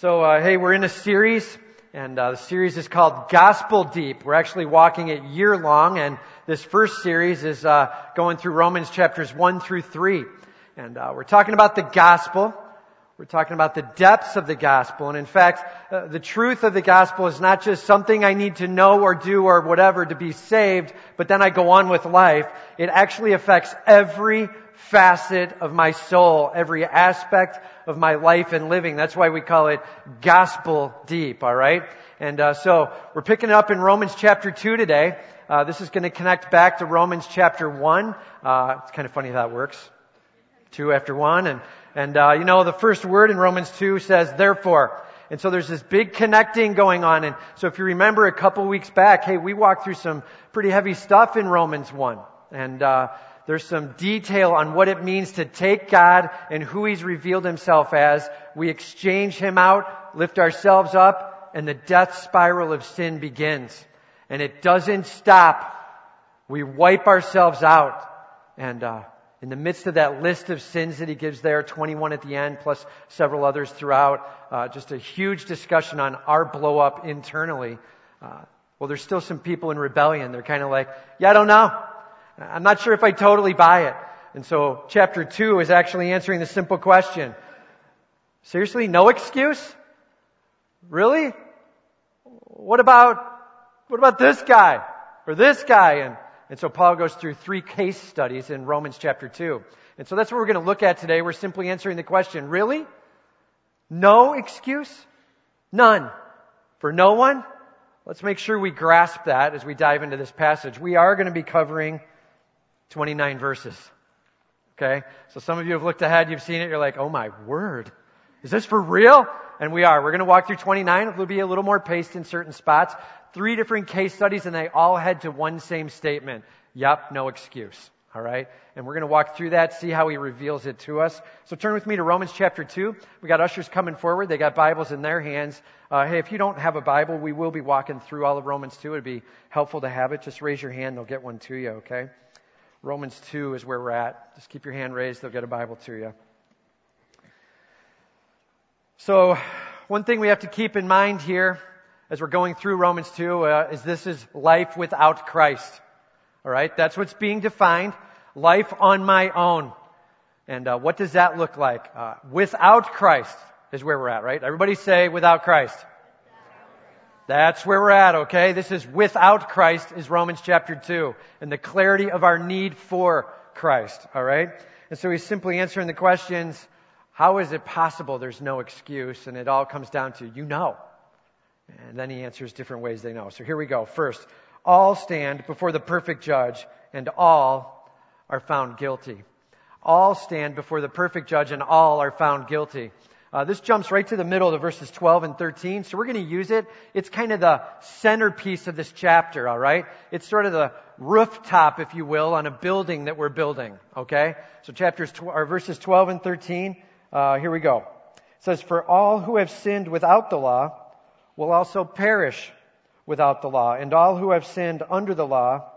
So, uh, hey, we're in a series, and uh, the series is called Gospel Deep. We're actually walking it year long, and this first series is uh, going through Romans chapters 1 through 3. And uh, we're talking about the gospel. We're talking about the depths of the gospel. And in fact, uh, the truth of the gospel is not just something I need to know or do or whatever to be saved, but then I go on with life. It actually affects every facet of my soul, every aspect of my life and living. That's why we call it gospel deep, alright? And uh, so we're picking up in Romans chapter 2 today. Uh, this is going to connect back to Romans chapter 1. Uh, it's kind of funny how that works. Two after one. And, and uh, you know, the first word in Romans 2 says, therefore. And so there's this big connecting going on. And so if you remember a couple weeks back, hey, we walked through some pretty heavy stuff in Romans 1. And, uh, there's some detail on what it means to take God and who He's revealed Himself as. We exchange Him out, lift ourselves up, and the death spiral of sin begins. And it doesn't stop. We wipe ourselves out. And, uh, in the midst of that list of sins that he gives there, 21 at the end, plus several others throughout, uh, just a huge discussion on our blow up internally. Uh, well, there's still some people in rebellion. They're kind of like, yeah, I don't know. I'm not sure if I totally buy it. And so chapter two is actually answering the simple question. Seriously? No excuse? Really? What about, what about this guy? Or this guy? And, and so Paul goes through three case studies in Romans chapter two. And so that's what we're going to look at today. We're simply answering the question, really? No excuse? None. For no one? Let's make sure we grasp that as we dive into this passage. We are going to be covering 29 verses. Okay? So some of you have looked ahead, you've seen it, you're like, oh my word. Is this for real? And we are. We're going to walk through 29. It'll be a little more paced in certain spots. Three different case studies and they all head to one same statement. Yep, no excuse. All right? And we're going to walk through that, see how he reveals it to us. So turn with me to Romans chapter 2. We got ushers coming forward. They got Bibles in their hands. Uh, hey, if you don't have a Bible, we will be walking through all of Romans 2. It'd be helpful to have it. Just raise your hand. They'll get one to you, okay? Romans 2 is where we're at. Just keep your hand raised, they'll get a Bible to you. So, one thing we have to keep in mind here as we're going through Romans 2 uh, is this is life without Christ. Alright? That's what's being defined. Life on my own. And uh, what does that look like? Uh, without Christ is where we're at, right? Everybody say without Christ. That's where we're at, okay? This is without Christ is Romans chapter 2 and the clarity of our need for Christ, alright? And so he's simply answering the questions, how is it possible there's no excuse? And it all comes down to, you know. And then he answers different ways they know. So here we go. First, all stand before the perfect judge and all are found guilty. All stand before the perfect judge and all are found guilty. Uh, this jumps right to the middle of the verses 12 and 13, so we're going to use it. It's kind of the centerpiece of this chapter, all right? It's sort of the rooftop, if you will, on a building that we're building, okay? So chapters, tw- or verses 12 and 13, uh, here we go. It says, For all who have sinned without the law will also perish without the law, and all who have sinned under the law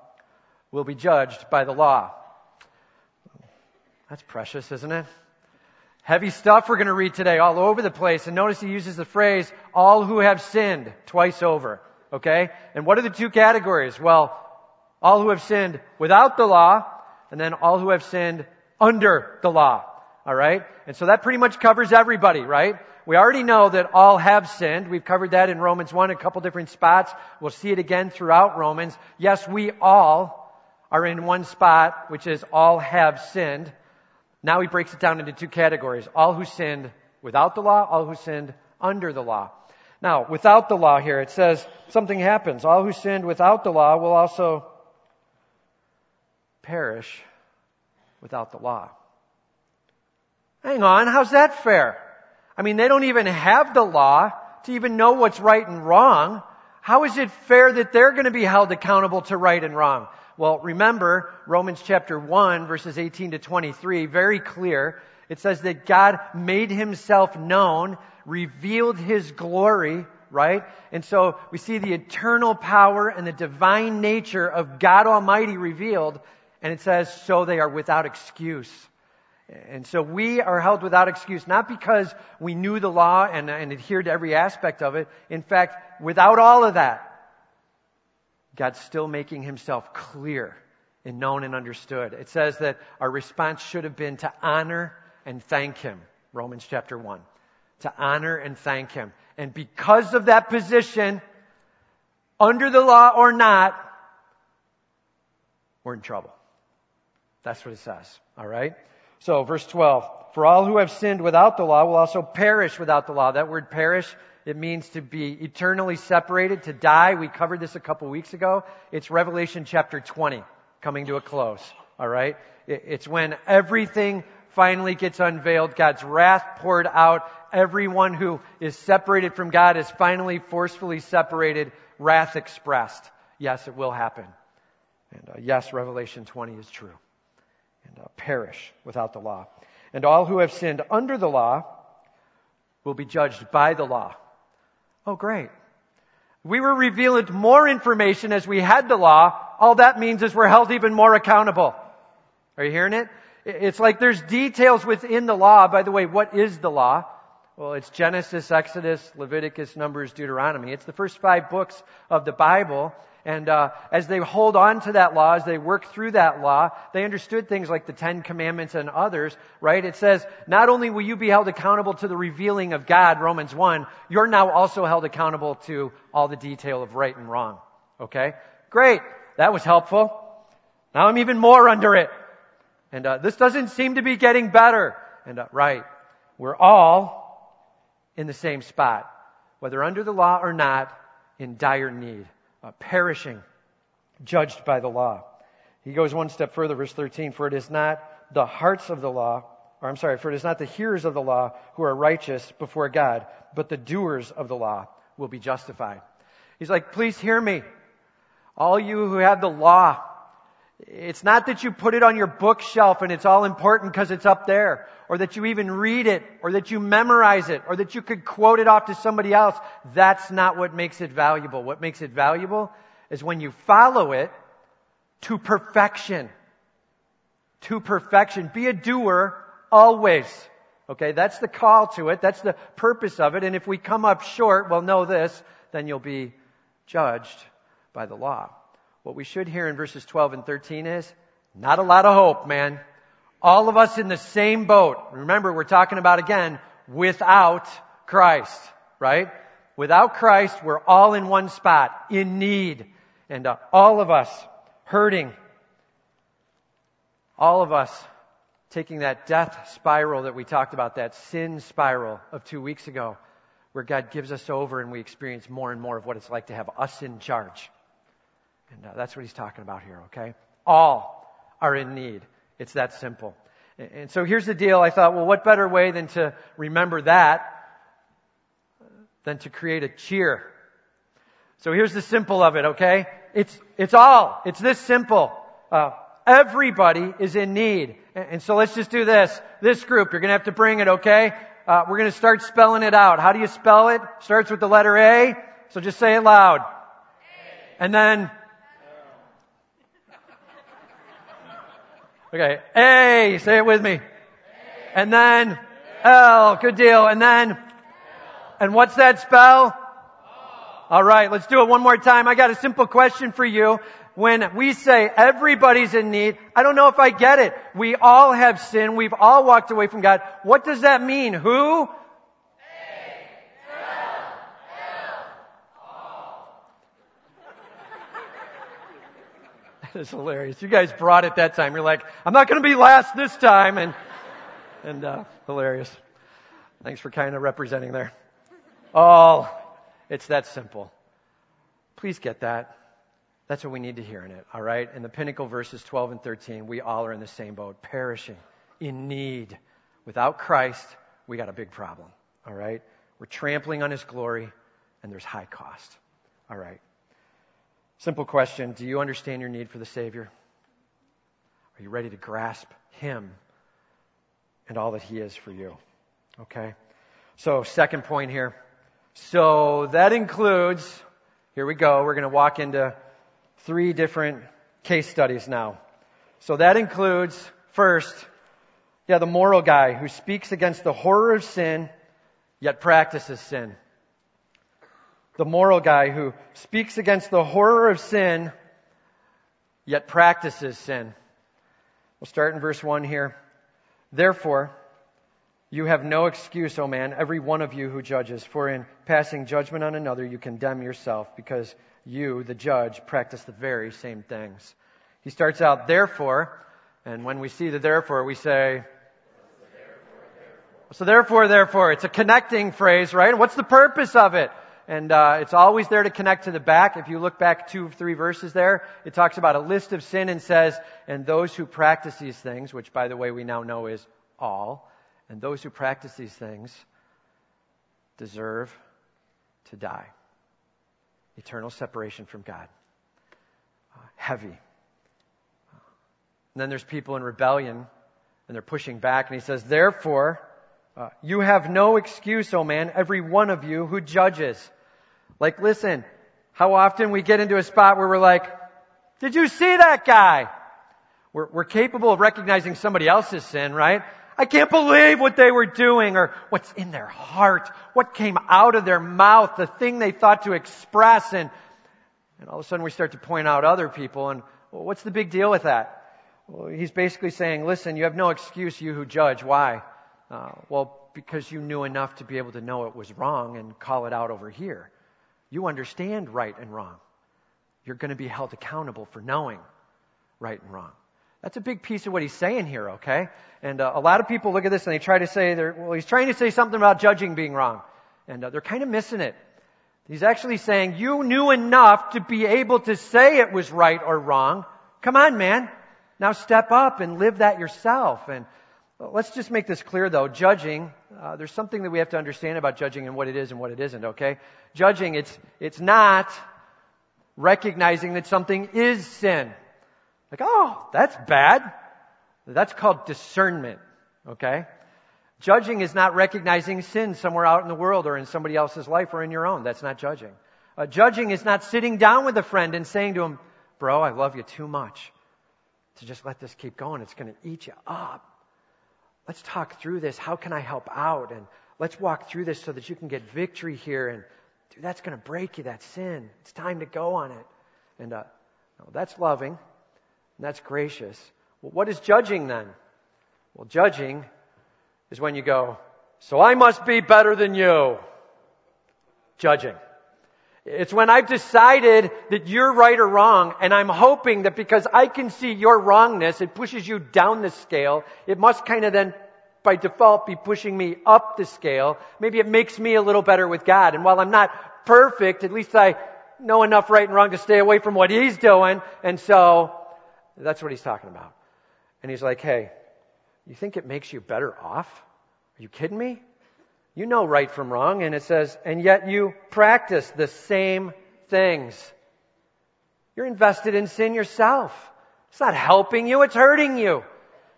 will be judged by the law. That's precious, isn't it? Heavy stuff we're going to read today all over the place. And notice he uses the phrase, all who have sinned, twice over. Okay? And what are the two categories? Well, all who have sinned without the law, and then all who have sinned under the law. Alright? And so that pretty much covers everybody, right? We already know that all have sinned. We've covered that in Romans 1, a couple different spots. We'll see it again throughout Romans. Yes, we all are in one spot, which is all have sinned. Now he breaks it down into two categories. All who sinned without the law, all who sinned under the law. Now, without the law here, it says something happens. All who sinned without the law will also perish without the law. Hang on, how's that fair? I mean, they don't even have the law to even know what's right and wrong. How is it fair that they're going to be held accountable to right and wrong? Well, remember Romans chapter 1 verses 18 to 23, very clear. It says that God made himself known, revealed his glory, right? And so we see the eternal power and the divine nature of God Almighty revealed, and it says, so they are without excuse. And so we are held without excuse, not because we knew the law and, and adhered to every aspect of it. In fact, without all of that, God's still making himself clear and known and understood. It says that our response should have been to honor and thank him. Romans chapter 1. To honor and thank him. And because of that position, under the law or not, we're in trouble. That's what it says. All right? So, verse 12. For all who have sinned without the law will also perish without the law. That word perish, it means to be eternally separated, to die. We covered this a couple weeks ago. It's Revelation chapter 20 coming to a close. All right? It's when everything finally gets unveiled, God's wrath poured out, everyone who is separated from God is finally forcefully separated, wrath expressed. Yes, it will happen. And uh, yes, Revelation 20 is true. And uh, perish without the law. And all who have sinned under the law will be judged by the law. Oh, great. We were revealed more information as we had the law. All that means is we're held even more accountable. Are you hearing it? It's like there's details within the law. By the way, what is the law? Well, it's Genesis, Exodus, Leviticus, Numbers, Deuteronomy. It's the first five books of the Bible. And uh, as they hold on to that law, as they work through that law, they understood things like the Ten Commandments and others, right? It says, not only will you be held accountable to the revealing of God, Romans 1, you're now also held accountable to all the detail of right and wrong. Okay? Great. That was helpful. Now I'm even more under it. And uh, this doesn't seem to be getting better. And uh, right, we're all in the same spot, whether under the law or not, in dire need, uh, perishing, judged by the law. He goes one step further, verse 13, for it is not the hearts of the law, or I'm sorry, for it is not the hearers of the law who are righteous before God, but the doers of the law will be justified. He's like, please hear me. All you who have the law it's not that you put it on your bookshelf and it's all important because it's up there, or that you even read it, or that you memorize it, or that you could quote it off to somebody else. That's not what makes it valuable. What makes it valuable is when you follow it to perfection. To perfection. Be a doer always. Okay, that's the call to it. That's the purpose of it. And if we come up short, well, know this, then you'll be judged by the law. What we should hear in verses 12 and 13 is not a lot of hope, man. All of us in the same boat. Remember, we're talking about again, without Christ, right? Without Christ, we're all in one spot, in need. And uh, all of us hurting. All of us taking that death spiral that we talked about, that sin spiral of two weeks ago, where God gives us over and we experience more and more of what it's like to have us in charge. And uh, that's what he's talking about here, okay? All are in need. It's that simple. And, so here's the deal. I thought, well, what better way than to remember that than to create a cheer? So here's the simple of it, okay? It's, it's all. It's this simple. Uh, everybody is in need. And, and, so let's just do this. This group, you're gonna have to bring it, okay? Uh, we're gonna start spelling it out. How do you spell it? Starts with the letter A. So just say it loud. A. And then Okay. A, say it with me. And then L, good deal. And then, and what's that spell? All right, let's do it one more time. I got a simple question for you. When we say everybody's in need, I don't know if I get it. We all have sinned. We've all walked away from God. What does that mean? Who? It's hilarious. You guys brought it that time. You're like, I'm not going to be last this time, and and uh, hilarious. Thanks for kind of representing there. Oh, it's that simple. Please get that. That's what we need to hear in it. All right. In the pinnacle verses 12 and 13, we all are in the same boat, perishing, in need. Without Christ, we got a big problem. All right. We're trampling on His glory, and there's high cost. All right. Simple question Do you understand your need for the Savior? Are you ready to grasp Him and all that He is for you? Okay? So, second point here. So, that includes, here we go, we're going to walk into three different case studies now. So, that includes, first, Yeah, the moral guy who speaks against the horror of sin, yet practices sin. The moral guy who speaks against the horror of sin, yet practices sin. We'll start in verse 1 here. Therefore, you have no excuse, O man, every one of you who judges, for in passing judgment on another you condemn yourself, because you, the judge, practice the very same things. He starts out, therefore, and when we see the therefore, we say, so therefore, therefore, it's a connecting phrase, right? What's the purpose of it? And uh, it's always there to connect to the back. If you look back two, or three verses there, it talks about a list of sin and says, and those who practice these things, which by the way we now know is all, and those who practice these things deserve to die. Eternal separation from God. Uh, heavy. And then there's people in rebellion, and they're pushing back, and he says, therefore, uh, you have no excuse, O oh man, every one of you who judges. Like, listen, how often we get into a spot where we're like, did you see that guy? We're, we're capable of recognizing somebody else's sin, right? I can't believe what they were doing or what's in their heart, what came out of their mouth, the thing they thought to express. And, and all of a sudden we start to point out other people and well, what's the big deal with that? Well, he's basically saying, listen, you have no excuse, you who judge. Why? Uh, well, because you knew enough to be able to know it was wrong and call it out over here. You understand right and wrong. You're going to be held accountable for knowing right and wrong. That's a big piece of what he's saying here, okay? And uh, a lot of people look at this and they try to say, well, he's trying to say something about judging being wrong. And uh, they're kind of missing it. He's actually saying, you knew enough to be able to say it was right or wrong. Come on, man. Now step up and live that yourself. And Let's just make this clear though. Judging, uh, there's something that we have to understand about judging and what it is and what it isn't, okay? Judging, it's, it's not recognizing that something is sin. Like, oh, that's bad. That's called discernment, okay? Judging is not recognizing sin somewhere out in the world or in somebody else's life or in your own. That's not judging. Uh, judging is not sitting down with a friend and saying to him, bro, I love you too much to just let this keep going. It's going to eat you up let's talk through this. How can I help out? And let's walk through this so that you can get victory here. And dude, that's going to break you, that sin. It's time to go on it. And uh, that's loving. And that's gracious. Well, what is judging then? Well, judging is when you go, so I must be better than you. Judging. It's when I've decided that you're right or wrong, and I'm hoping that because I can see your wrongness, it pushes you down the scale. It must kind of then, by default, be pushing me up the scale. Maybe it makes me a little better with God. And while I'm not perfect, at least I know enough right and wrong to stay away from what He's doing. And so, that's what He's talking about. And He's like, hey, you think it makes you better off? Are you kidding me? You know right from wrong, and it says, and yet you practice the same things. You're invested in sin yourself. It's not helping you, it's hurting you.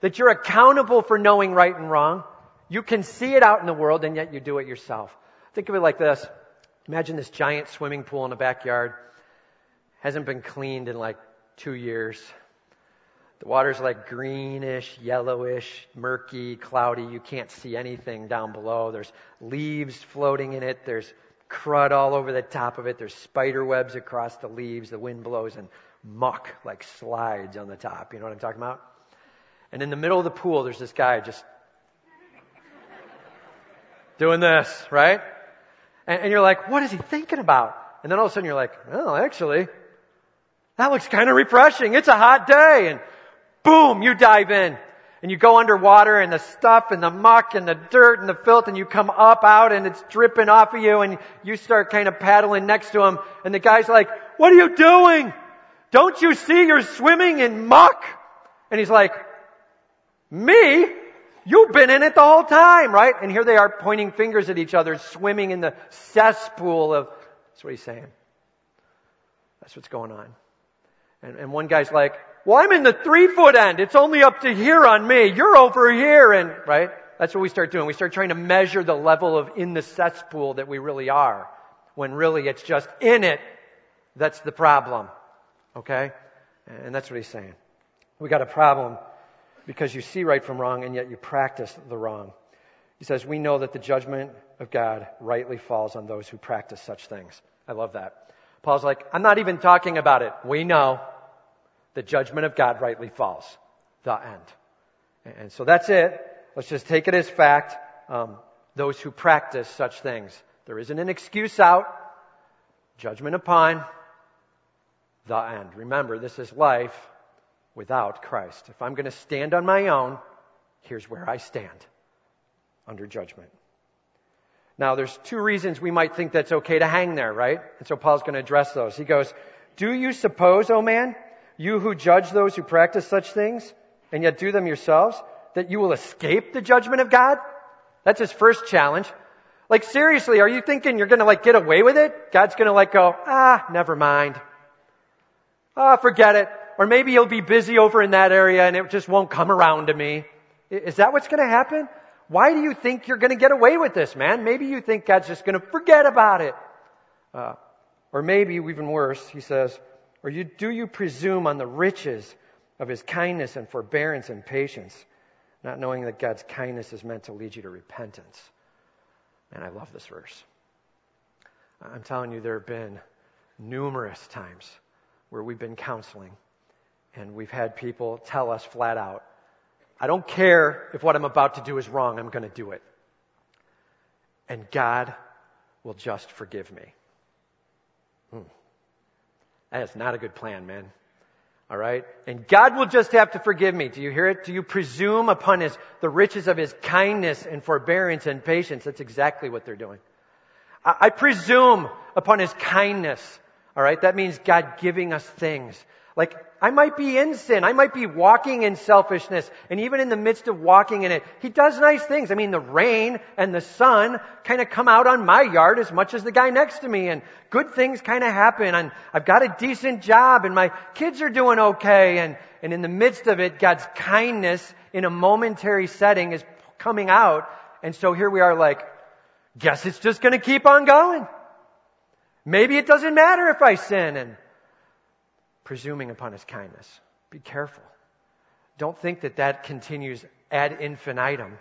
That you're accountable for knowing right and wrong. You can see it out in the world, and yet you do it yourself. Think of it like this. Imagine this giant swimming pool in the backyard. Hasn't been cleaned in like two years. The water's like greenish, yellowish, murky, cloudy. You can't see anything down below. There's leaves floating in it. There's crud all over the top of it. There's spider webs across the leaves. The wind blows and muck like slides on the top. You know what I'm talking about? And in the middle of the pool, there's this guy just doing this, right? And, and you're like, what is he thinking about? And then all of a sudden you're like, well, actually, that looks kind of refreshing. It's a hot day. And boom, you dive in. And you go underwater and the stuff and the muck and the dirt and the filth and you come up out and it's dripping off of you and you start kind of paddling next to him and the guy's like, what are you doing? Don't you see you're swimming in muck? And he's like, me? You've been in it the whole time, right? And here they are pointing fingers at each other, swimming in the cesspool of, that's what he's saying. That's what's going on. And, and one guy's like, well, I'm in the three foot end. It's only up to here on me. You're over here. And, right? That's what we start doing. We start trying to measure the level of in the cesspool that we really are. When really it's just in it that's the problem. Okay? And that's what he's saying. We got a problem because you see right from wrong and yet you practice the wrong. He says, We know that the judgment of God rightly falls on those who practice such things. I love that. Paul's like, I'm not even talking about it. We know the judgment of God rightly falls. The end. And so that's it. Let's just take it as fact. Um, those who practice such things. There isn't an excuse out. Judgment upon. The end. Remember, this is life without Christ. If I'm going to stand on my own, here's where I stand under judgment. Now, there's two reasons we might think that's okay to hang there, right? And so Paul's going to address those. He goes, Do you suppose, O oh man, you who judge those who practice such things, and yet do them yourselves, that you will escape the judgment of God? That's his first challenge. Like seriously, are you thinking you're gonna like get away with it? God's gonna like go, ah, never mind. Ah, forget it. Or maybe you'll be busy over in that area and it just won't come around to me. Is that what's to happen? Why do you think you're to get away with this, man? Maybe you think God's just to forget about it. Uh, or maybe even worse, he says, or you, do you presume on the riches of his kindness and forbearance and patience, not knowing that God's kindness is meant to lead you to repentance? And I love this verse. I'm telling you, there have been numerous times where we've been counseling and we've had people tell us flat out, I don't care if what I'm about to do is wrong, I'm going to do it. And God will just forgive me. Hmm. That is not a good plan, man. All right? And God will just have to forgive me. Do you hear it? Do you presume upon his, the riches of his kindness and forbearance and patience? That's exactly what they're doing. I, I presume upon his kindness. All right? That means God giving us things. Like, I might be in sin. I might be walking in selfishness. And even in the midst of walking in it, He does nice things. I mean, the rain and the sun kind of come out on my yard as much as the guy next to me. And good things kind of happen. And I've got a decent job and my kids are doing okay. And, and in the midst of it, God's kindness in a momentary setting is coming out. And so here we are like, guess it's just going to keep on going. Maybe it doesn't matter if I sin. And presuming upon his kindness. Be careful. Don't think that that continues ad infinitum.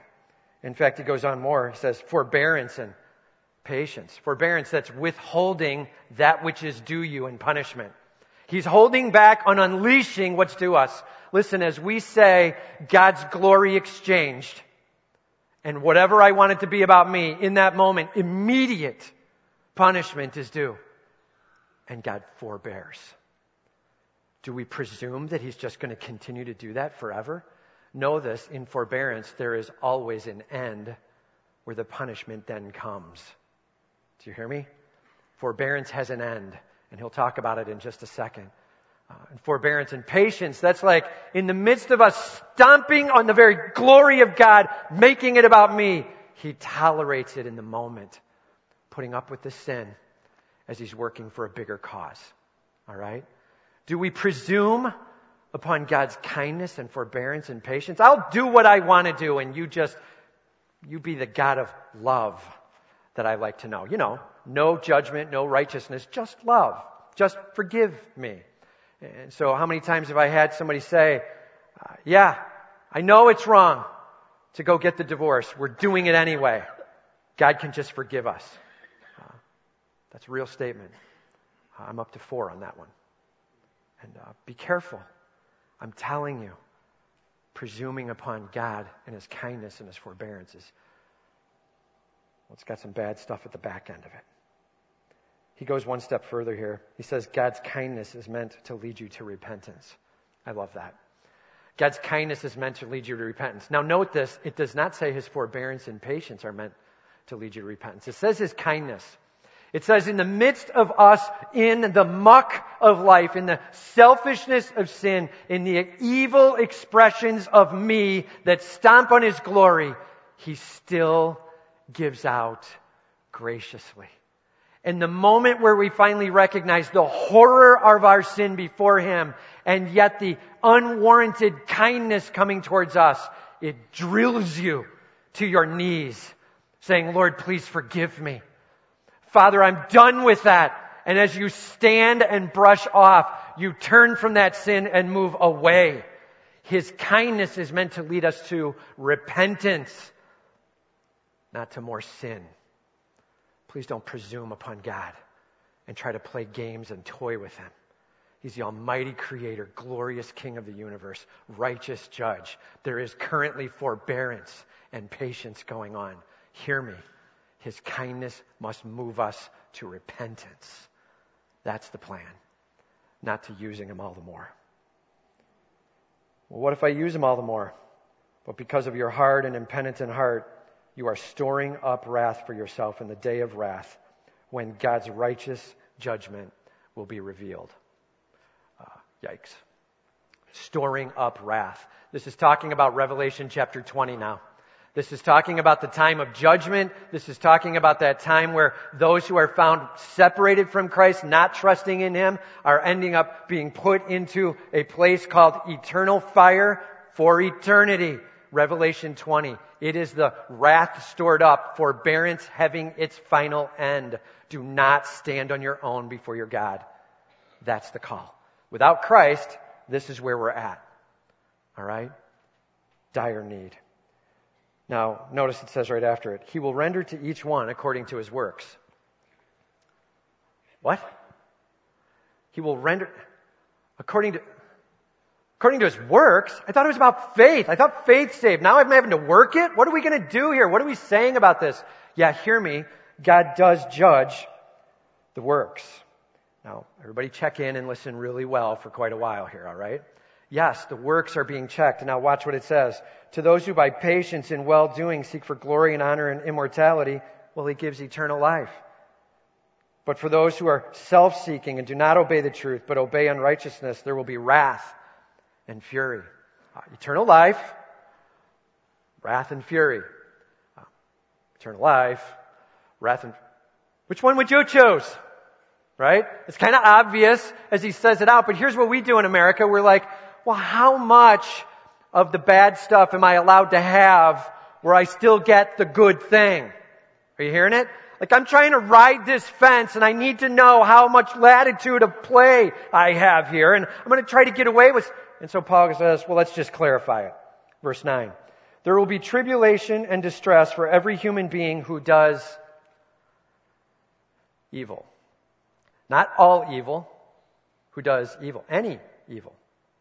In fact, he goes on more. He says, forbearance and patience. Forbearance, that's withholding that which is due you in punishment. He's holding back on unleashing what's due us. Listen, as we say, God's glory exchanged, and whatever I want it to be about me, in that moment, immediate punishment is due. And God forbears. Do we presume that he's just going to continue to do that forever? Know this in forbearance, there is always an end where the punishment then comes. Do you hear me? Forbearance has an end, and he'll talk about it in just a second. Uh, and forbearance and patience, that's like in the midst of us stomping on the very glory of God, making it about me, he tolerates it in the moment, putting up with the sin as he's working for a bigger cause. All right? Do we presume upon God's kindness and forbearance and patience? I'll do what I want to do and you just, you be the God of love that I like to know. You know, no judgment, no righteousness, just love. Just forgive me. And so how many times have I had somebody say, uh, yeah, I know it's wrong to go get the divorce. We're doing it anyway. God can just forgive us. Uh, that's a real statement. I'm up to four on that one. And uh, be careful. I'm telling you, presuming upon God and His kindness and His forbearances. Well, it's got some bad stuff at the back end of it. He goes one step further here. He says God's kindness is meant to lead you to repentance. I love that. God's kindness is meant to lead you to repentance. Now note this, it does not say his forbearance and patience are meant to lead you to repentance. It says his kindness. It says, in the midst of us, in the muck of life, in the selfishness of sin, in the evil expressions of me that stomp on His glory, He still gives out graciously. And the moment where we finally recognize the horror of our sin before Him, and yet the unwarranted kindness coming towards us, it drills you to your knees, saying, Lord, please forgive me. Father, I'm done with that. And as you stand and brush off, you turn from that sin and move away. His kindness is meant to lead us to repentance, not to more sin. Please don't presume upon God and try to play games and toy with Him. He's the Almighty Creator, glorious King of the universe, righteous Judge. There is currently forbearance and patience going on. Hear me. His kindness must move us to repentance. That's the plan, not to using Him all the more. Well, what if I use Him all the more? But because of your hard and impenitent heart, you are storing up wrath for yourself in the day of wrath when God's righteous judgment will be revealed. Uh, yikes. Storing up wrath. This is talking about Revelation chapter 20 now. This is talking about the time of judgment. This is talking about that time where those who are found separated from Christ, not trusting in Him, are ending up being put into a place called eternal fire for eternity. Revelation 20. It is the wrath stored up, forbearance having its final end. Do not stand on your own before your God. That's the call. Without Christ, this is where we're at. All right? Dire need. Now, notice it says right after it, He will render to each one according to his works. What? He will render according to according to his works. I thought it was about faith. I thought faith saved. Now I'm having to work it? What are we going to do here? What are we saying about this? Yeah, hear me. God does judge the works. Now, everybody check in and listen really well for quite a while here, alright? Yes, the works are being checked. Now watch what it says. To those who by patience and well doing seek for glory and honor and immortality, well, he gives eternal life. But for those who are self-seeking and do not obey the truth, but obey unrighteousness, there will be wrath and fury. Uh, eternal life, wrath and fury. Uh, eternal life, wrath and, which one would you choose? right? It's kind of obvious as he says it out, but here's what we do in America. We're like, well, how much of the bad stuff am I allowed to have where I still get the good thing? Are you hearing it? Like I'm trying to ride this fence and I need to know how much latitude of play I have here and I'm going to try to get away with, and so Paul says, well, let's just clarify it. Verse 9. There will be tribulation and distress for every human being who does evil. Not all evil who does evil. Any evil.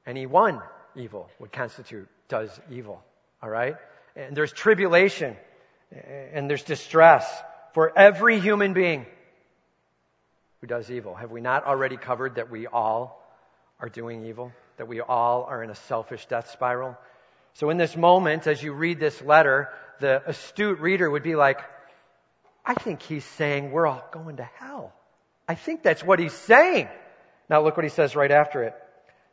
Any one evil would constitute does evil. Alright? And there's tribulation and there's distress for every human being who does evil. Have we not already covered that we all are doing evil? That we all are in a selfish death spiral? So in this moment, as you read this letter, the astute reader would be like, I think he's saying we're all going to hell. I think that's what he's saying. Now look what he says right after it.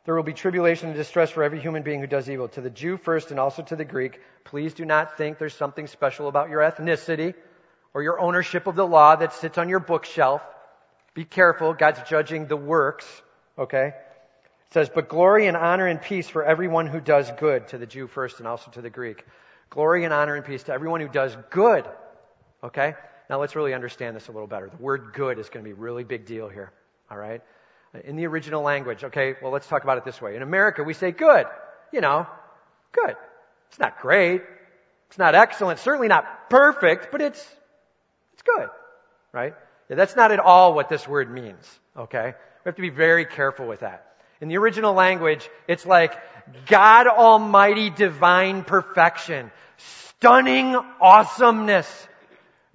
There will be tribulation and distress for every human being who does evil. To the Jew first and also to the Greek, please do not think there's something special about your ethnicity or your ownership of the law that sits on your bookshelf. Be careful. God's judging the works. Okay? It says, but glory and honor and peace for everyone who does good. To the Jew first and also to the Greek. Glory and honor and peace to everyone who does good. Okay? Now let's really understand this a little better. The word good is going to be a really big deal here. All right? In the original language, okay, well let's talk about it this way. In America, we say good. You know, good. It's not great. It's not excellent. Certainly not perfect, but it's, it's good. Right? Yeah, that's not at all what this word means. Okay? We have to be very careful with that. In the original language, it's like God Almighty divine perfection, stunning awesomeness,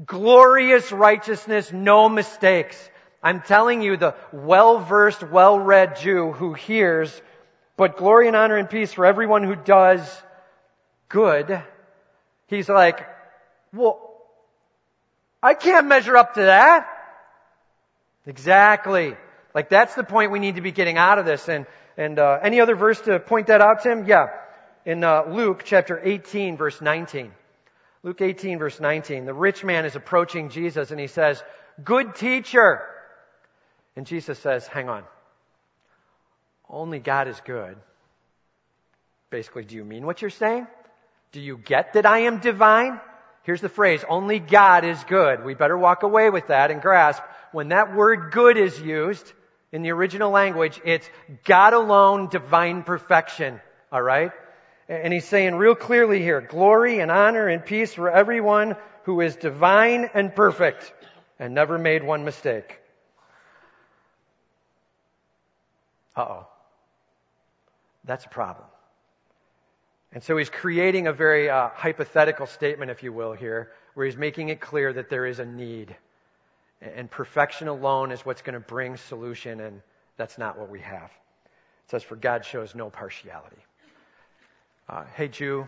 Glorious righteousness, no mistakes. I'm telling you, the well-versed, well-read Jew who hears, but glory and honor and peace for everyone who does good, he's like, well, I can't measure up to that. Exactly. Like that's the point we need to be getting out of this. And, and, uh, any other verse to point that out, Tim? Yeah. In, uh, Luke chapter 18 verse 19. Luke 18 verse 19. The rich man is approaching Jesus and he says, good teacher. And Jesus says, hang on. Only God is good. Basically, do you mean what you're saying? Do you get that I am divine? Here's the phrase, only God is good. We better walk away with that and grasp when that word good is used in the original language, it's God alone, divine perfection. Alright? And he's saying real clearly here, glory and honor and peace for everyone who is divine and perfect and never made one mistake. Uh oh. That's a problem. And so he's creating a very uh, hypothetical statement, if you will, here, where he's making it clear that there is a need. And perfection alone is what's going to bring solution, and that's not what we have. It says, For God shows no partiality. Uh, hey, Jew,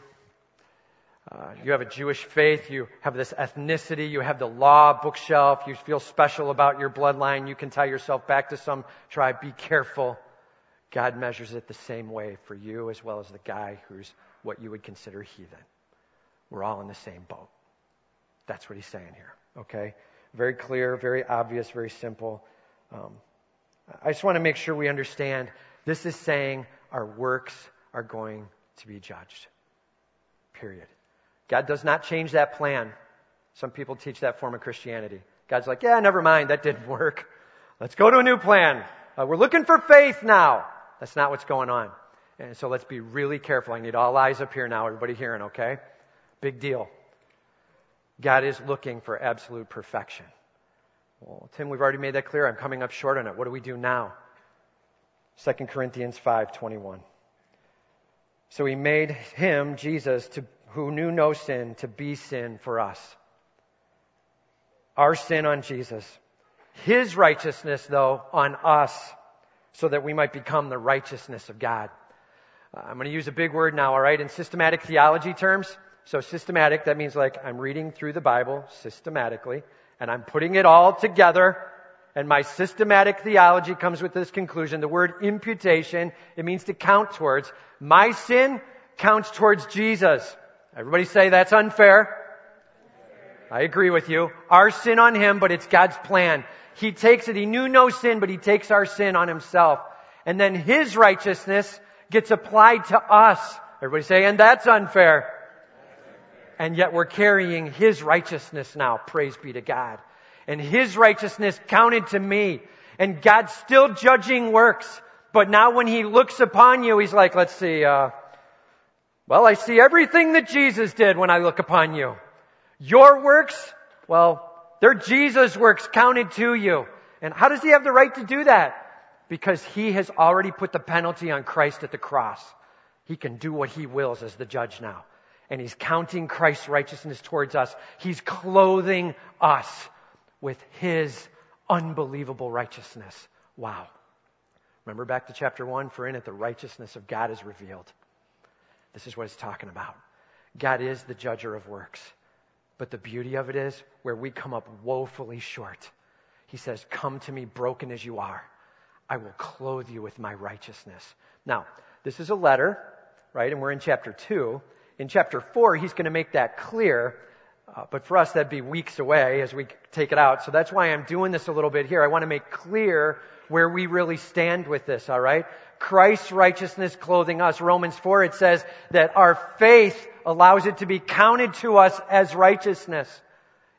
uh, you have a Jewish faith, you have this ethnicity, you have the law bookshelf, you feel special about your bloodline, you can tie yourself back to some tribe. Be careful. God measures it the same way for you as well as the guy who's what you would consider heathen. We're all in the same boat. That's what he's saying here. Okay? Very clear, very obvious, very simple. Um, I just want to make sure we understand this is saying our works are going to be judged. Period. God does not change that plan. Some people teach that form of Christianity. God's like, yeah, never mind, that didn't work. Let's go to a new plan. Uh, we're looking for faith now. That's not what's going on. And so let's be really careful. I need all eyes up here now, everybody hearing, okay? Big deal. God is looking for absolute perfection. Well, Tim, we've already made that clear. I'm coming up short on it. What do we do now? 2 Corinthians 5:21. So he made him, Jesus, to, who knew no sin, to be sin for us. Our sin on Jesus. His righteousness, though, on us, so that we might become the righteousness of God. Uh, I'm going to use a big word now, all right, in systematic theology terms. So systematic, that means like I'm reading through the Bible systematically, and I'm putting it all together, and my systematic theology comes with this conclusion. The word imputation, it means to count towards. My sin counts towards Jesus. Everybody say that's unfair. I agree with you. Our sin on him, but it's God's plan. He takes it. He knew no sin, but he takes our sin on himself. And then his righteousness gets applied to us. Everybody say, and that's unfair. And yet we're carrying His righteousness now. Praise be to God. And His righteousness counted to me. And God's still judging works. But now when He looks upon you, He's like, let's see, uh, well, I see everything that Jesus did when I look upon you. Your works, well, they're Jesus' works counted to you. And how does He have the right to do that? because he has already put the penalty on Christ at the cross. He can do what he wills as the judge now. And he's counting Christ's righteousness towards us. He's clothing us with his unbelievable righteousness. Wow. Remember back to chapter 1? For in it the righteousness of God is revealed. This is what it's talking about. God is the judger of works. But the beauty of it is where we come up woefully short. He says, Come to me broken as you are. I will clothe you with my righteousness. Now, this is a letter, right? And we're in chapter 2. In chapter 4, he's going to make that clear. Uh, but for us, that'd be weeks away as we take it out. So that's why I'm doing this a little bit here. I want to make clear where we really stand with this, alright? Christ's righteousness clothing us. Romans 4, it says that our faith allows it to be counted to us as righteousness.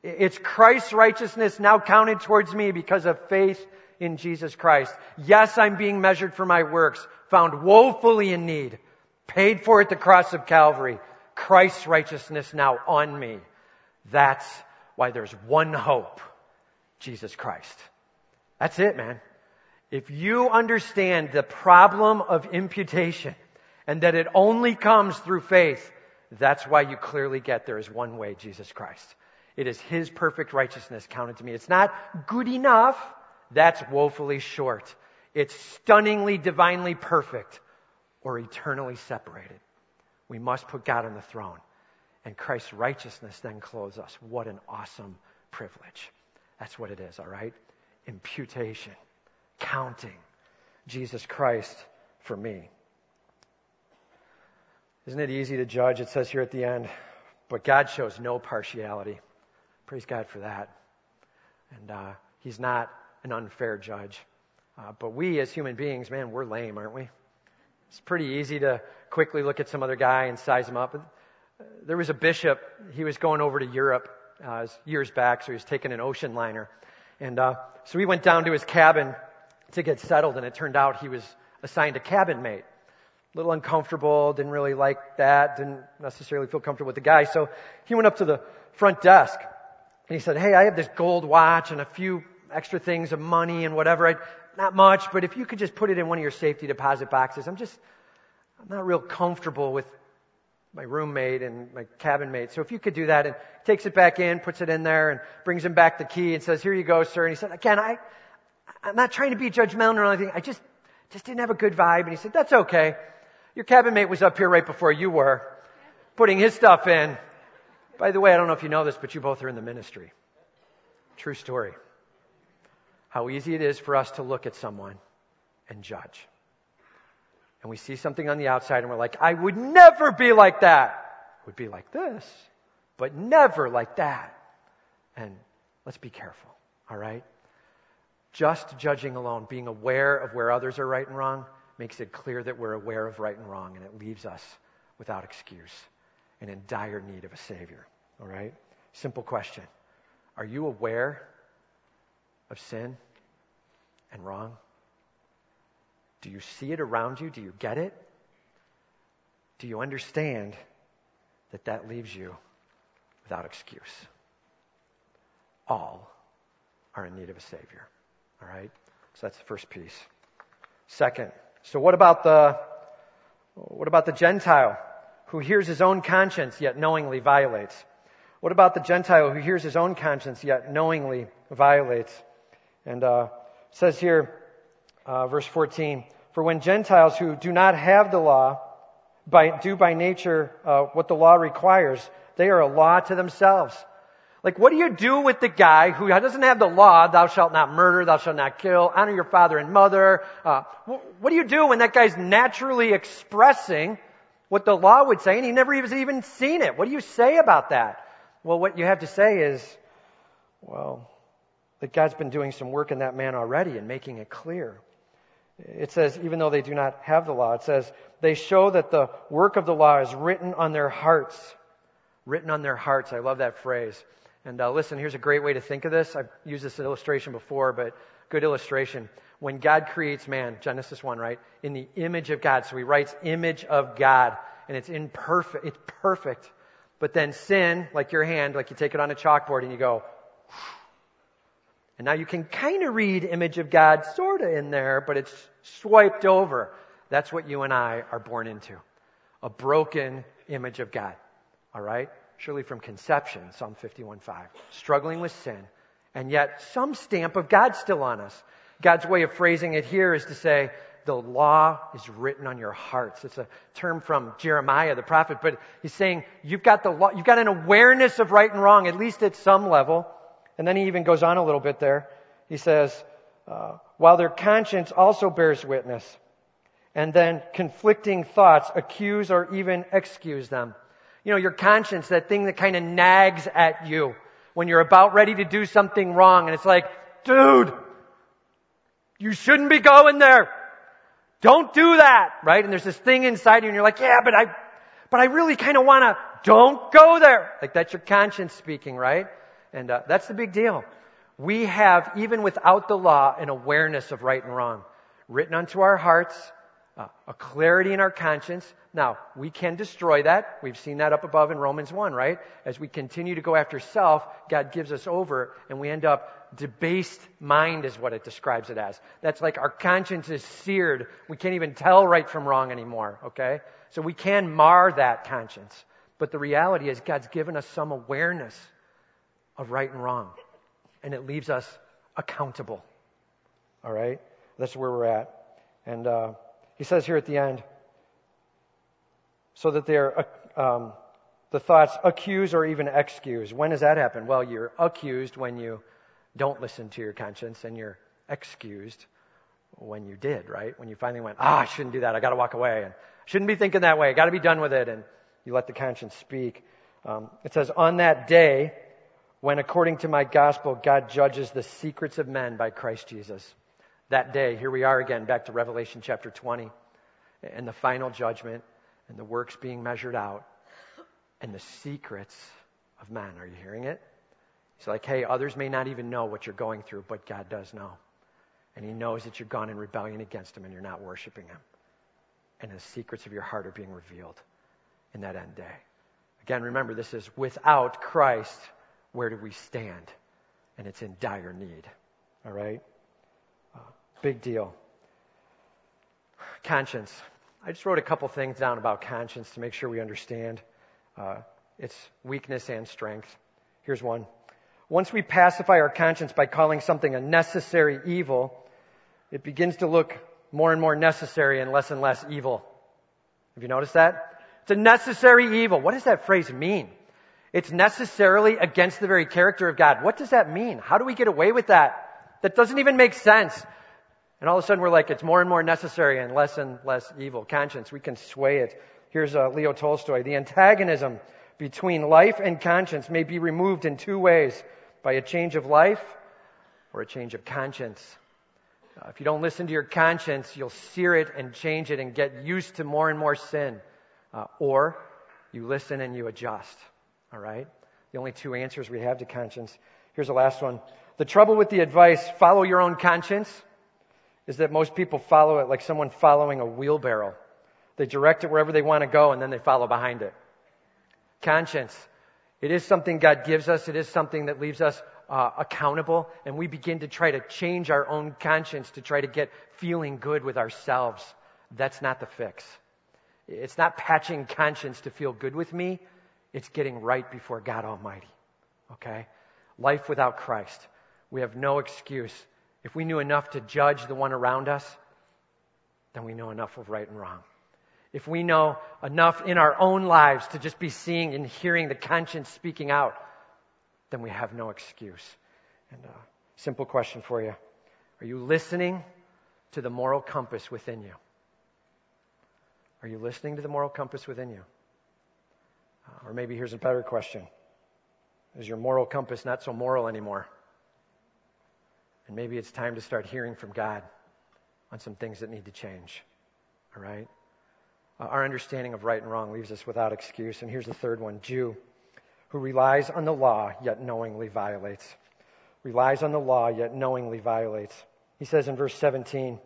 It's Christ's righteousness now counted towards me because of faith in Jesus Christ. Yes, I'm being measured for my works, found woefully in need, paid for at the cross of Calvary. Christ's righteousness now on me. That's why there's one hope. Jesus Christ. That's it, man. If you understand the problem of imputation and that it only comes through faith, that's why you clearly get there is one way, Jesus Christ. It is His perfect righteousness counted to me. It's not good enough. That's woefully short. It's stunningly divinely perfect or eternally separated. We must put God on the throne. And Christ's righteousness then clothes us. What an awesome privilege. That's what it is, all right? Imputation, counting Jesus Christ for me. Isn't it easy to judge? It says here at the end, but God shows no partiality. Praise God for that. And uh, He's not an unfair judge. Uh, but we as human beings, man, we're lame, aren't we? It's pretty easy to quickly look at some other guy and size him up. There was a bishop, he was going over to Europe uh, years back, so he was taking an ocean liner. And uh, so he went down to his cabin to get settled, and it turned out he was assigned a cabin mate. A little uncomfortable, didn't really like that, didn't necessarily feel comfortable with the guy. So he went up to the front desk and he said, Hey, I have this gold watch and a few extra things of money and whatever. I, not much, but if you could just put it in one of your safety deposit boxes, I'm just, I'm not real comfortable with my roommate and my cabin mate. So if you could do that and takes it back in, puts it in there and brings him back the key and says, here you go, sir. And he said, again, I, I'm not trying to be judgmental or anything. I just, just didn't have a good vibe. And he said, that's okay. Your cabin mate was up here right before you were, putting his stuff in. By the way, I don't know if you know this, but you both are in the ministry. True story. How easy it is for us to look at someone and judge. And we see something on the outside and we're like, I would never be like that. Would be like this, but never like that. And let's be careful, all right? Just judging alone, being aware of where others are right and wrong, makes it clear that we're aware of right and wrong, and it leaves us without excuse and in dire need of a Savior. All right? Simple question Are you aware of sin and wrong? Do you see it around you? Do you get it? Do you understand that that leaves you without excuse? All are in need of a Savior. All right? So that's the first piece. Second, so what about the, what about the Gentile who hears his own conscience yet knowingly violates? What about the Gentile who hears his own conscience yet knowingly violates? And uh, says here, uh, verse 14, for when Gentiles who do not have the law by, do by nature uh, what the law requires, they are a law to themselves. Like, what do you do with the guy who doesn't have the law, thou shalt not murder, thou shalt not kill, honor your father and mother? Uh, what do you do when that guy's naturally expressing what the law would say and he never has even seen it? What do you say about that? Well, what you have to say is, well, that God's been doing some work in that man already and making it clear. It says, even though they do not have the law, it says, they show that the work of the law is written on their hearts. Written on their hearts. I love that phrase. And uh, listen, here's a great way to think of this. I've used this illustration before, but good illustration. When God creates man, Genesis 1, right? In the image of God. So he writes image of God. And it's imperfect. It's perfect. But then sin, like your hand, like you take it on a chalkboard and you go, and now you can kind of read image of God sort of in there, but it's swiped over. That's what you and I are born into. A broken image of God. All right? Surely from conception, Psalm 51:5, struggling with sin, and yet some stamp of God still on us. God's way of phrasing it here is to say, the law is written on your hearts. It's a term from Jeremiah, the prophet, but he's saying you've got the law, you've got an awareness of right and wrong, at least at some level. And then he even goes on a little bit there. He says, uh, while their conscience also bears witness, and then conflicting thoughts accuse or even excuse them you know, your conscience, that thing that kind of nags at you when you're about ready to do something wrong. And it's like, dude, you shouldn't be going there. Don't do that, right? And there's this thing inside you and you're like, yeah, but I, but I really kind of want to, don't go there. Like that's your conscience speaking, right? And uh, that's the big deal. We have, even without the law, an awareness of right and wrong written onto our hearts, uh, a clarity in our conscience. Now, we can destroy that. We've seen that up above in Romans 1, right? As we continue to go after self, God gives us over and we end up debased mind is what it describes it as. That's like our conscience is seared. We can't even tell right from wrong anymore, okay? So we can mar that conscience. But the reality is God's given us some awareness of right and wrong. And it leaves us accountable. All right? That's where we're at. And, uh, he says here at the end, so that they're, um, the thoughts accuse or even excuse. When does that happen? Well, you're accused when you don't listen to your conscience, and you're excused when you did, right? When you finally went, ah, I shouldn't do that. I got to walk away, and shouldn't be thinking that way. Got to be done with it, and you let the conscience speak. Um, it says, on that day, when according to my gospel, God judges the secrets of men by Christ Jesus that day. Here we are again, back to Revelation chapter 20, and the final judgment, and the works being measured out, and the secrets of man. Are you hearing it? He's like, hey, others may not even know what you're going through, but God does know. And He knows that you're gone in rebellion against Him and you're not worshiping Him. and the secrets of your heart are being revealed in that end day. Again, remember, this is without Christ, where do we stand? And it's in dire need. All right? Big deal. Conscience. I just wrote a couple things down about conscience to make sure we understand uh, its weakness and strength. Here's one. Once we pacify our conscience by calling something a necessary evil, it begins to look more and more necessary and less and less evil. Have you noticed that? It's a necessary evil. What does that phrase mean? It's necessarily against the very character of God. What does that mean? How do we get away with that? That doesn't even make sense. And all of a sudden we're like, it's more and more necessary and less and less evil. Conscience, we can sway it. Here's uh, Leo Tolstoy. The antagonism between life and conscience may be removed in two ways by a change of life or a change of conscience. Uh, if you don't listen to your conscience, you'll sear it and change it and get used to more and more sin. Uh, or you listen and you adjust. All right? The only two answers we have to conscience. Here's the last one. The trouble with the advice, follow your own conscience, is that most people follow it like someone following a wheelbarrow. They direct it wherever they want to go and then they follow behind it. Conscience. It is something God gives us. It is something that leaves us uh, accountable and we begin to try to change our own conscience to try to get feeling good with ourselves. That's not the fix. It's not patching conscience to feel good with me. It's getting right before God Almighty. Okay? Life without Christ. We have no excuse. If we knew enough to judge the one around us, then we know enough of right and wrong. If we know enough in our own lives to just be seeing and hearing the conscience speaking out, then we have no excuse. And a uh, simple question for you. Are you listening to the moral compass within you? Are you listening to the moral compass within you? Uh, or maybe here's a better question. Is your moral compass not so moral anymore? And maybe it's time to start hearing from God on some things that need to change. All right? Uh, our understanding of right and wrong leaves us without excuse. And here's the third one Jew who relies on the law yet knowingly violates. Relies on the law yet knowingly violates. He says in verse 17,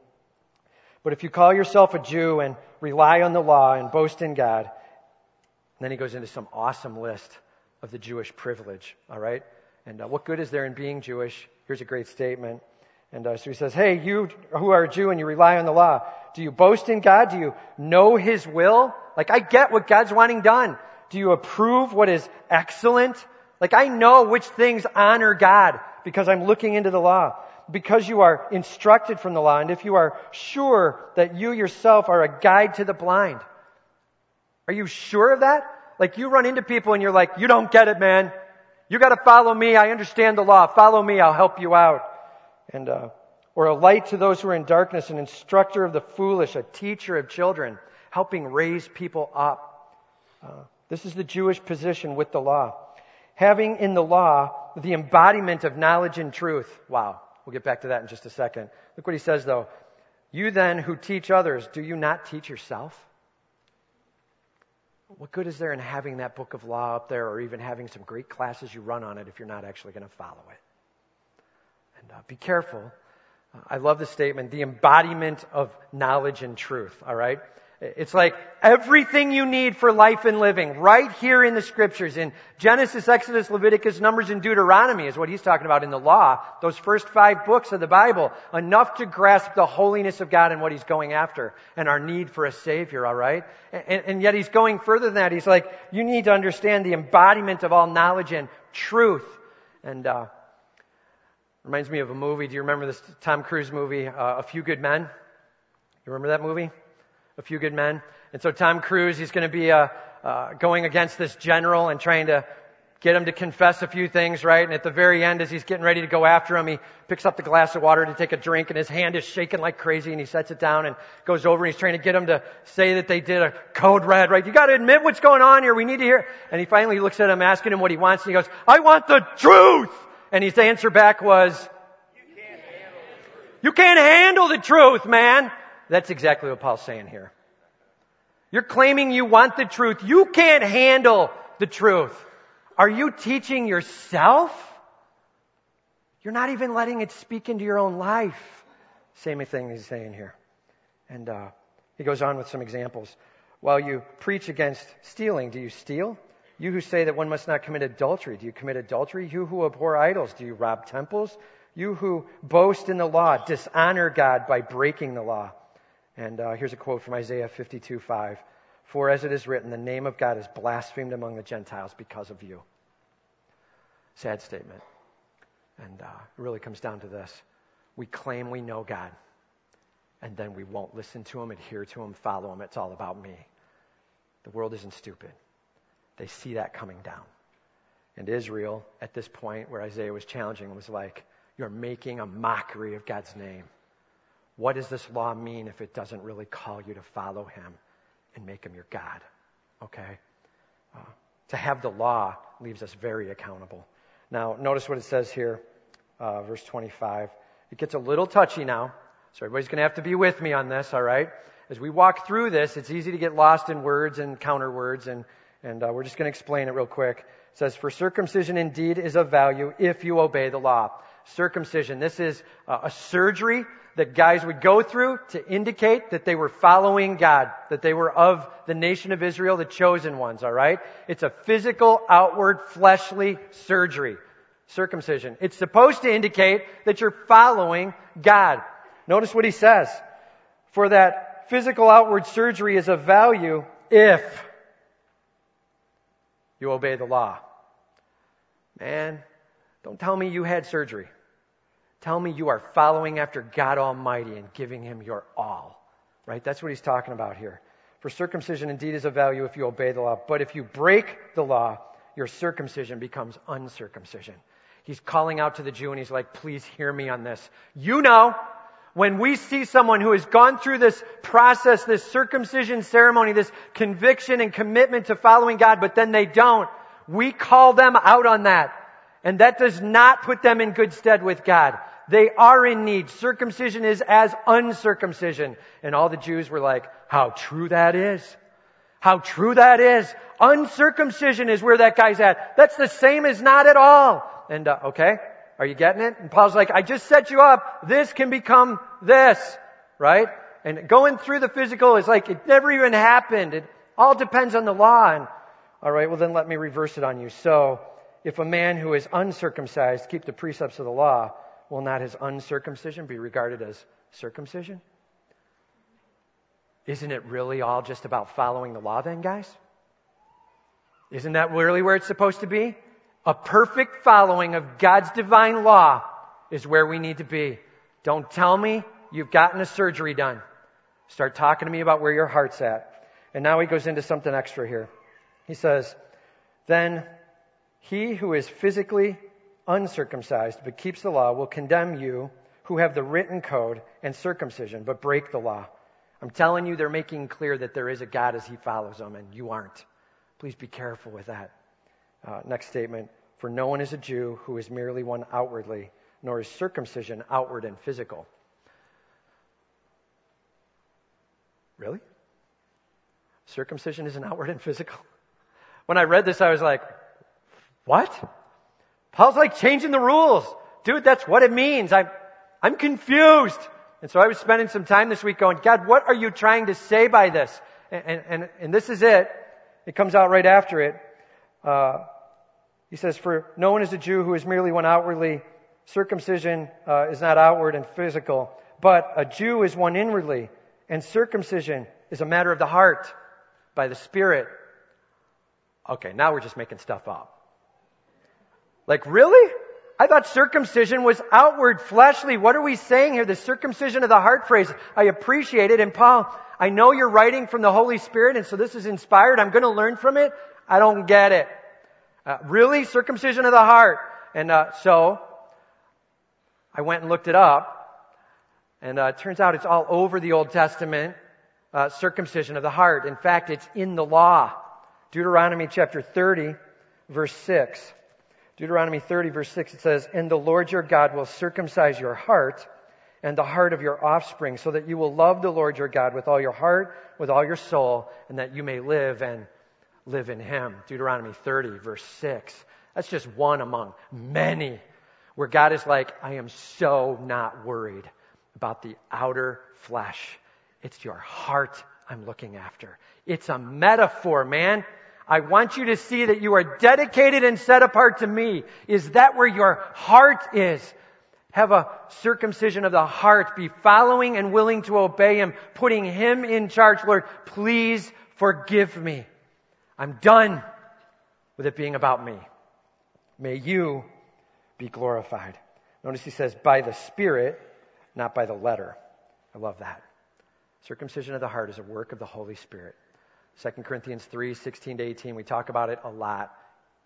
But if you call yourself a Jew and rely on the law and boast in God, then he goes into some awesome list of the Jewish privilege, all right? And uh, what good is there in being Jewish? Here's a great statement. And uh, so he says, Hey, you who are a Jew and you rely on the law, do you boast in God? Do you know His will? Like, I get what God's wanting done. Do you approve what is excellent? Like I know which things honor God because I'm looking into the law. Because you are instructed from the law and if you are sure that you yourself are a guide to the blind. Are you sure of that? Like you run into people and you're like, you don't get it, man. You gotta follow me. I understand the law. Follow me. I'll help you out. And, uh, or a light to those who are in darkness, an instructor of the foolish, a teacher of children, helping raise people up. Uh, this is the Jewish position with the law. Having in the law the embodiment of knowledge and truth. Wow. We'll get back to that in just a second. Look what he says though. You then who teach others, do you not teach yourself? What good is there in having that book of law up there or even having some great classes you run on it if you're not actually going to follow it? And uh, be careful. Uh, I love the statement, the embodiment of knowledge and truth, all right? It's like everything you need for life and living right here in the scriptures. In Genesis, Exodus, Leviticus, Numbers, and Deuteronomy is what he's talking about in the law. Those first five books of the Bible. Enough to grasp the holiness of God and what he's going after and our need for a savior, alright? And, and yet he's going further than that. He's like, you need to understand the embodiment of all knowledge and truth. And, uh, reminds me of a movie. Do you remember this Tom Cruise movie, uh, A Few Good Men? You remember that movie? A few good men. And so Tom Cruise, he's going to be uh, uh, going against this general and trying to get him to confess a few things, right? And at the very end, as he's getting ready to go after him, he picks up the glass of water to take a drink, and his hand is shaking like crazy, and he sets it down and goes over, and he's trying to get him to say that they did a code red, right? You got to admit what's going on here. We need to hear. And he finally looks at him, asking him what he wants, and he goes, "I want the truth." And his answer back was, "You can't handle the truth, man." That's exactly what Paul's saying here. You're claiming you want the truth. You can't handle the truth. Are you teaching yourself? You're not even letting it speak into your own life. Same thing he's saying here. And uh, He goes on with some examples. While you preach against stealing, do you steal? You who say that one must not commit adultery, do you commit adultery? You who abhor idols, do you rob temples? You who boast in the law, dishonor God by breaking the law. And uh, here's a quote from Isaiah 52 5. For as it is written, the name of God is blasphemed among the Gentiles because of you. Sad statement. And uh, it really comes down to this. We claim we know God, and then we won't listen to Him, adhere to Him, follow Him. It's all about me. The world isn't stupid. They see that coming down. And Israel, at this point where Isaiah was challenging, was like, You're making a mockery of God's name. What does this law mean if it doesn't really call you to follow Him and make Him your God? Okay? Uh, to have the law leaves us very accountable. Now, notice what it says here, uh, verse 25. It gets a little touchy now, so everybody's going to have to be with me on this, all right? As we walk through this, it's easy to get lost in words and counter words, and, and uh, we're just going to explain it real quick. It says, For circumcision indeed is of value if you obey the law. Circumcision, this is a surgery that guys would go through to indicate that they were following God, that they were of the nation of Israel, the chosen ones, alright? It's a physical, outward, fleshly surgery. Circumcision. It's supposed to indicate that you're following God. Notice what he says. For that physical outward surgery is of value if you obey the law. Man, don't tell me you had surgery. Tell me you are following after God Almighty and giving Him your all. Right? That's what he's talking about here. For circumcision indeed is of value if you obey the law, but if you break the law, your circumcision becomes uncircumcision. He's calling out to the Jew and he's like, please hear me on this. You know, when we see someone who has gone through this process, this circumcision ceremony, this conviction and commitment to following God, but then they don't, we call them out on that. And that does not put them in good stead with God. They are in need. Circumcision is as uncircumcision. And all the Jews were like, how true that is. How true that is. Uncircumcision is where that guy's at. That's the same as not at all. And, uh, okay, are you getting it? And Paul's like, I just set you up. This can become this, right? And going through the physical is like, it never even happened. It all depends on the law. And, alright, well then let me reverse it on you. So, if a man who is uncircumcised keep the precepts of the law, will not his uncircumcision be regarded as circumcision? Isn't it really all just about following the law then, guys? Isn't that really where it's supposed to be? A perfect following of God's divine law is where we need to be. Don't tell me you've gotten a surgery done. Start talking to me about where your heart's at. And now he goes into something extra here. He says, Then he who is physically uncircumcised but keeps the law will condemn you who have the written code and circumcision but break the law. I'm telling you, they're making clear that there is a God as he follows them, and you aren't. Please be careful with that. Uh, next statement For no one is a Jew who is merely one outwardly, nor is circumcision outward and physical. Really? Circumcision isn't outward and physical? When I read this, I was like, what? Paul's like changing the rules. Dude, that's what it means. I'm, I'm confused. And so I was spending some time this week going, God, what are you trying to say by this? And, and, and this is it. It comes out right after it. Uh, he says, For no one is a Jew who is merely one outwardly. Circumcision uh, is not outward and physical, but a Jew is one inwardly, and circumcision is a matter of the heart by the Spirit. Okay, now we're just making stuff up. Like, really? I thought circumcision was outward, fleshly. What are we saying here? The circumcision of the heart phrase. I appreciate it. And Paul, I know you're writing from the Holy Spirit, and so this is inspired. I'm going to learn from it. I don't get it. Uh, really? Circumcision of the heart. And uh, so, I went and looked it up. And uh, it turns out it's all over the Old Testament, uh, circumcision of the heart. In fact, it's in the law. Deuteronomy chapter 30, verse 6. Deuteronomy 30 verse 6, it says, And the Lord your God will circumcise your heart and the heart of your offspring so that you will love the Lord your God with all your heart, with all your soul, and that you may live and live in him. Deuteronomy 30 verse 6. That's just one among many where God is like, I am so not worried about the outer flesh It's your heart I'm looking after. It's a metaphor, man. I want you to see that you are dedicated and set apart to me. Is that where your heart is? Have a circumcision of the heart. Be following and willing to obey Him, putting Him in charge. Lord, please forgive me. I'm done with it being about me. May you be glorified. Notice he says, by the Spirit, not by the letter. I love that. Circumcision of the heart is a work of the Holy Spirit. 2 Corinthians 3 16 to 18, we talk about it a lot.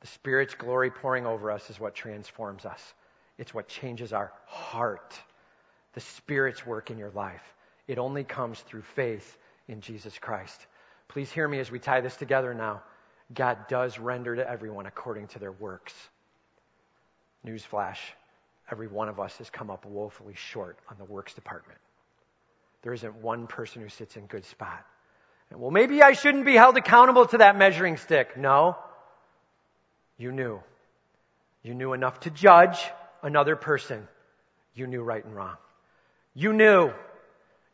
The Spirit's glory pouring over us is what transforms us, it's what changes our heart. The Spirit's work in your life. It only comes through faith in Jesus Christ. Please hear me as we tie this together now. God does render to everyone according to their works. Newsflash every one of us has come up woefully short on the works department. There isn't one person who sits in good spot. Well, maybe I shouldn't be held accountable to that measuring stick. No. You knew. You knew enough to judge another person. You knew right and wrong. You knew.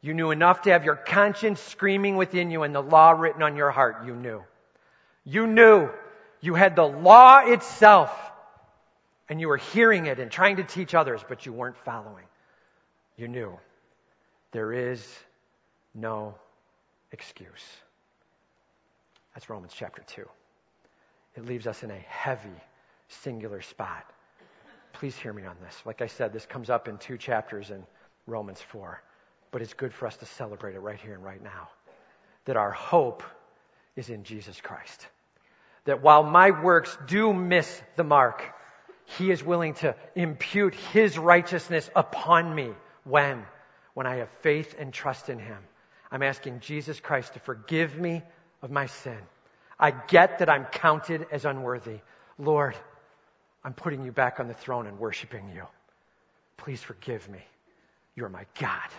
You knew enough to have your conscience screaming within you and the law written on your heart. You knew. You knew. You had the law itself and you were hearing it and trying to teach others, but you weren't following. You knew there is no excuse. That's Romans chapter 2. It leaves us in a heavy, singular spot. Please hear me on this. Like I said, this comes up in two chapters in Romans 4, but it's good for us to celebrate it right here and right now. That our hope is in Jesus Christ. That while my works do miss the mark, he is willing to impute His righteousness upon me. When? When I have faith and trust in Him. I'm asking Jesus Christ to forgive me of my sin. I get that I'm counted as unworthy. Lord, I'm putting you back on the throne and worshiping you. Please forgive me. You're my God.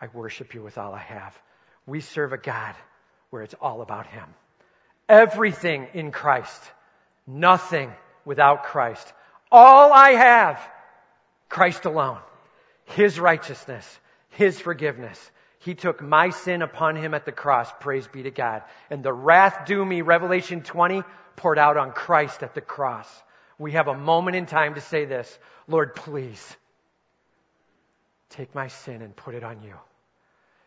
I worship you with all I have. We serve a God where it's all about Him. Everything in Christ. Nothing without Christ. All I have, Christ alone. His righteousness, His forgiveness. He took my sin upon Him at the cross, praise be to God. And the wrath due me, Revelation 20, poured out on Christ at the cross. We have a moment in time to say this Lord, please take my sin and put it on you,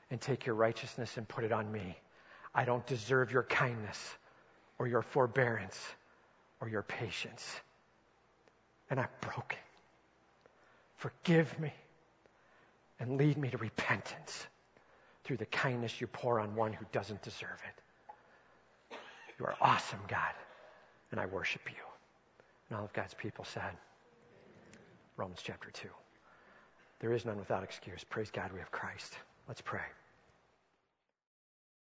and take your righteousness and put it on me. I don't deserve your kindness or your forbearance or your patience. And I'm broken. Forgive me and lead me to repentance through the kindness you pour on one who doesn't deserve it. You are awesome, God, and I worship you. And all of God's people said, Romans chapter 2. There is none without excuse. Praise God, we have Christ. Let's pray.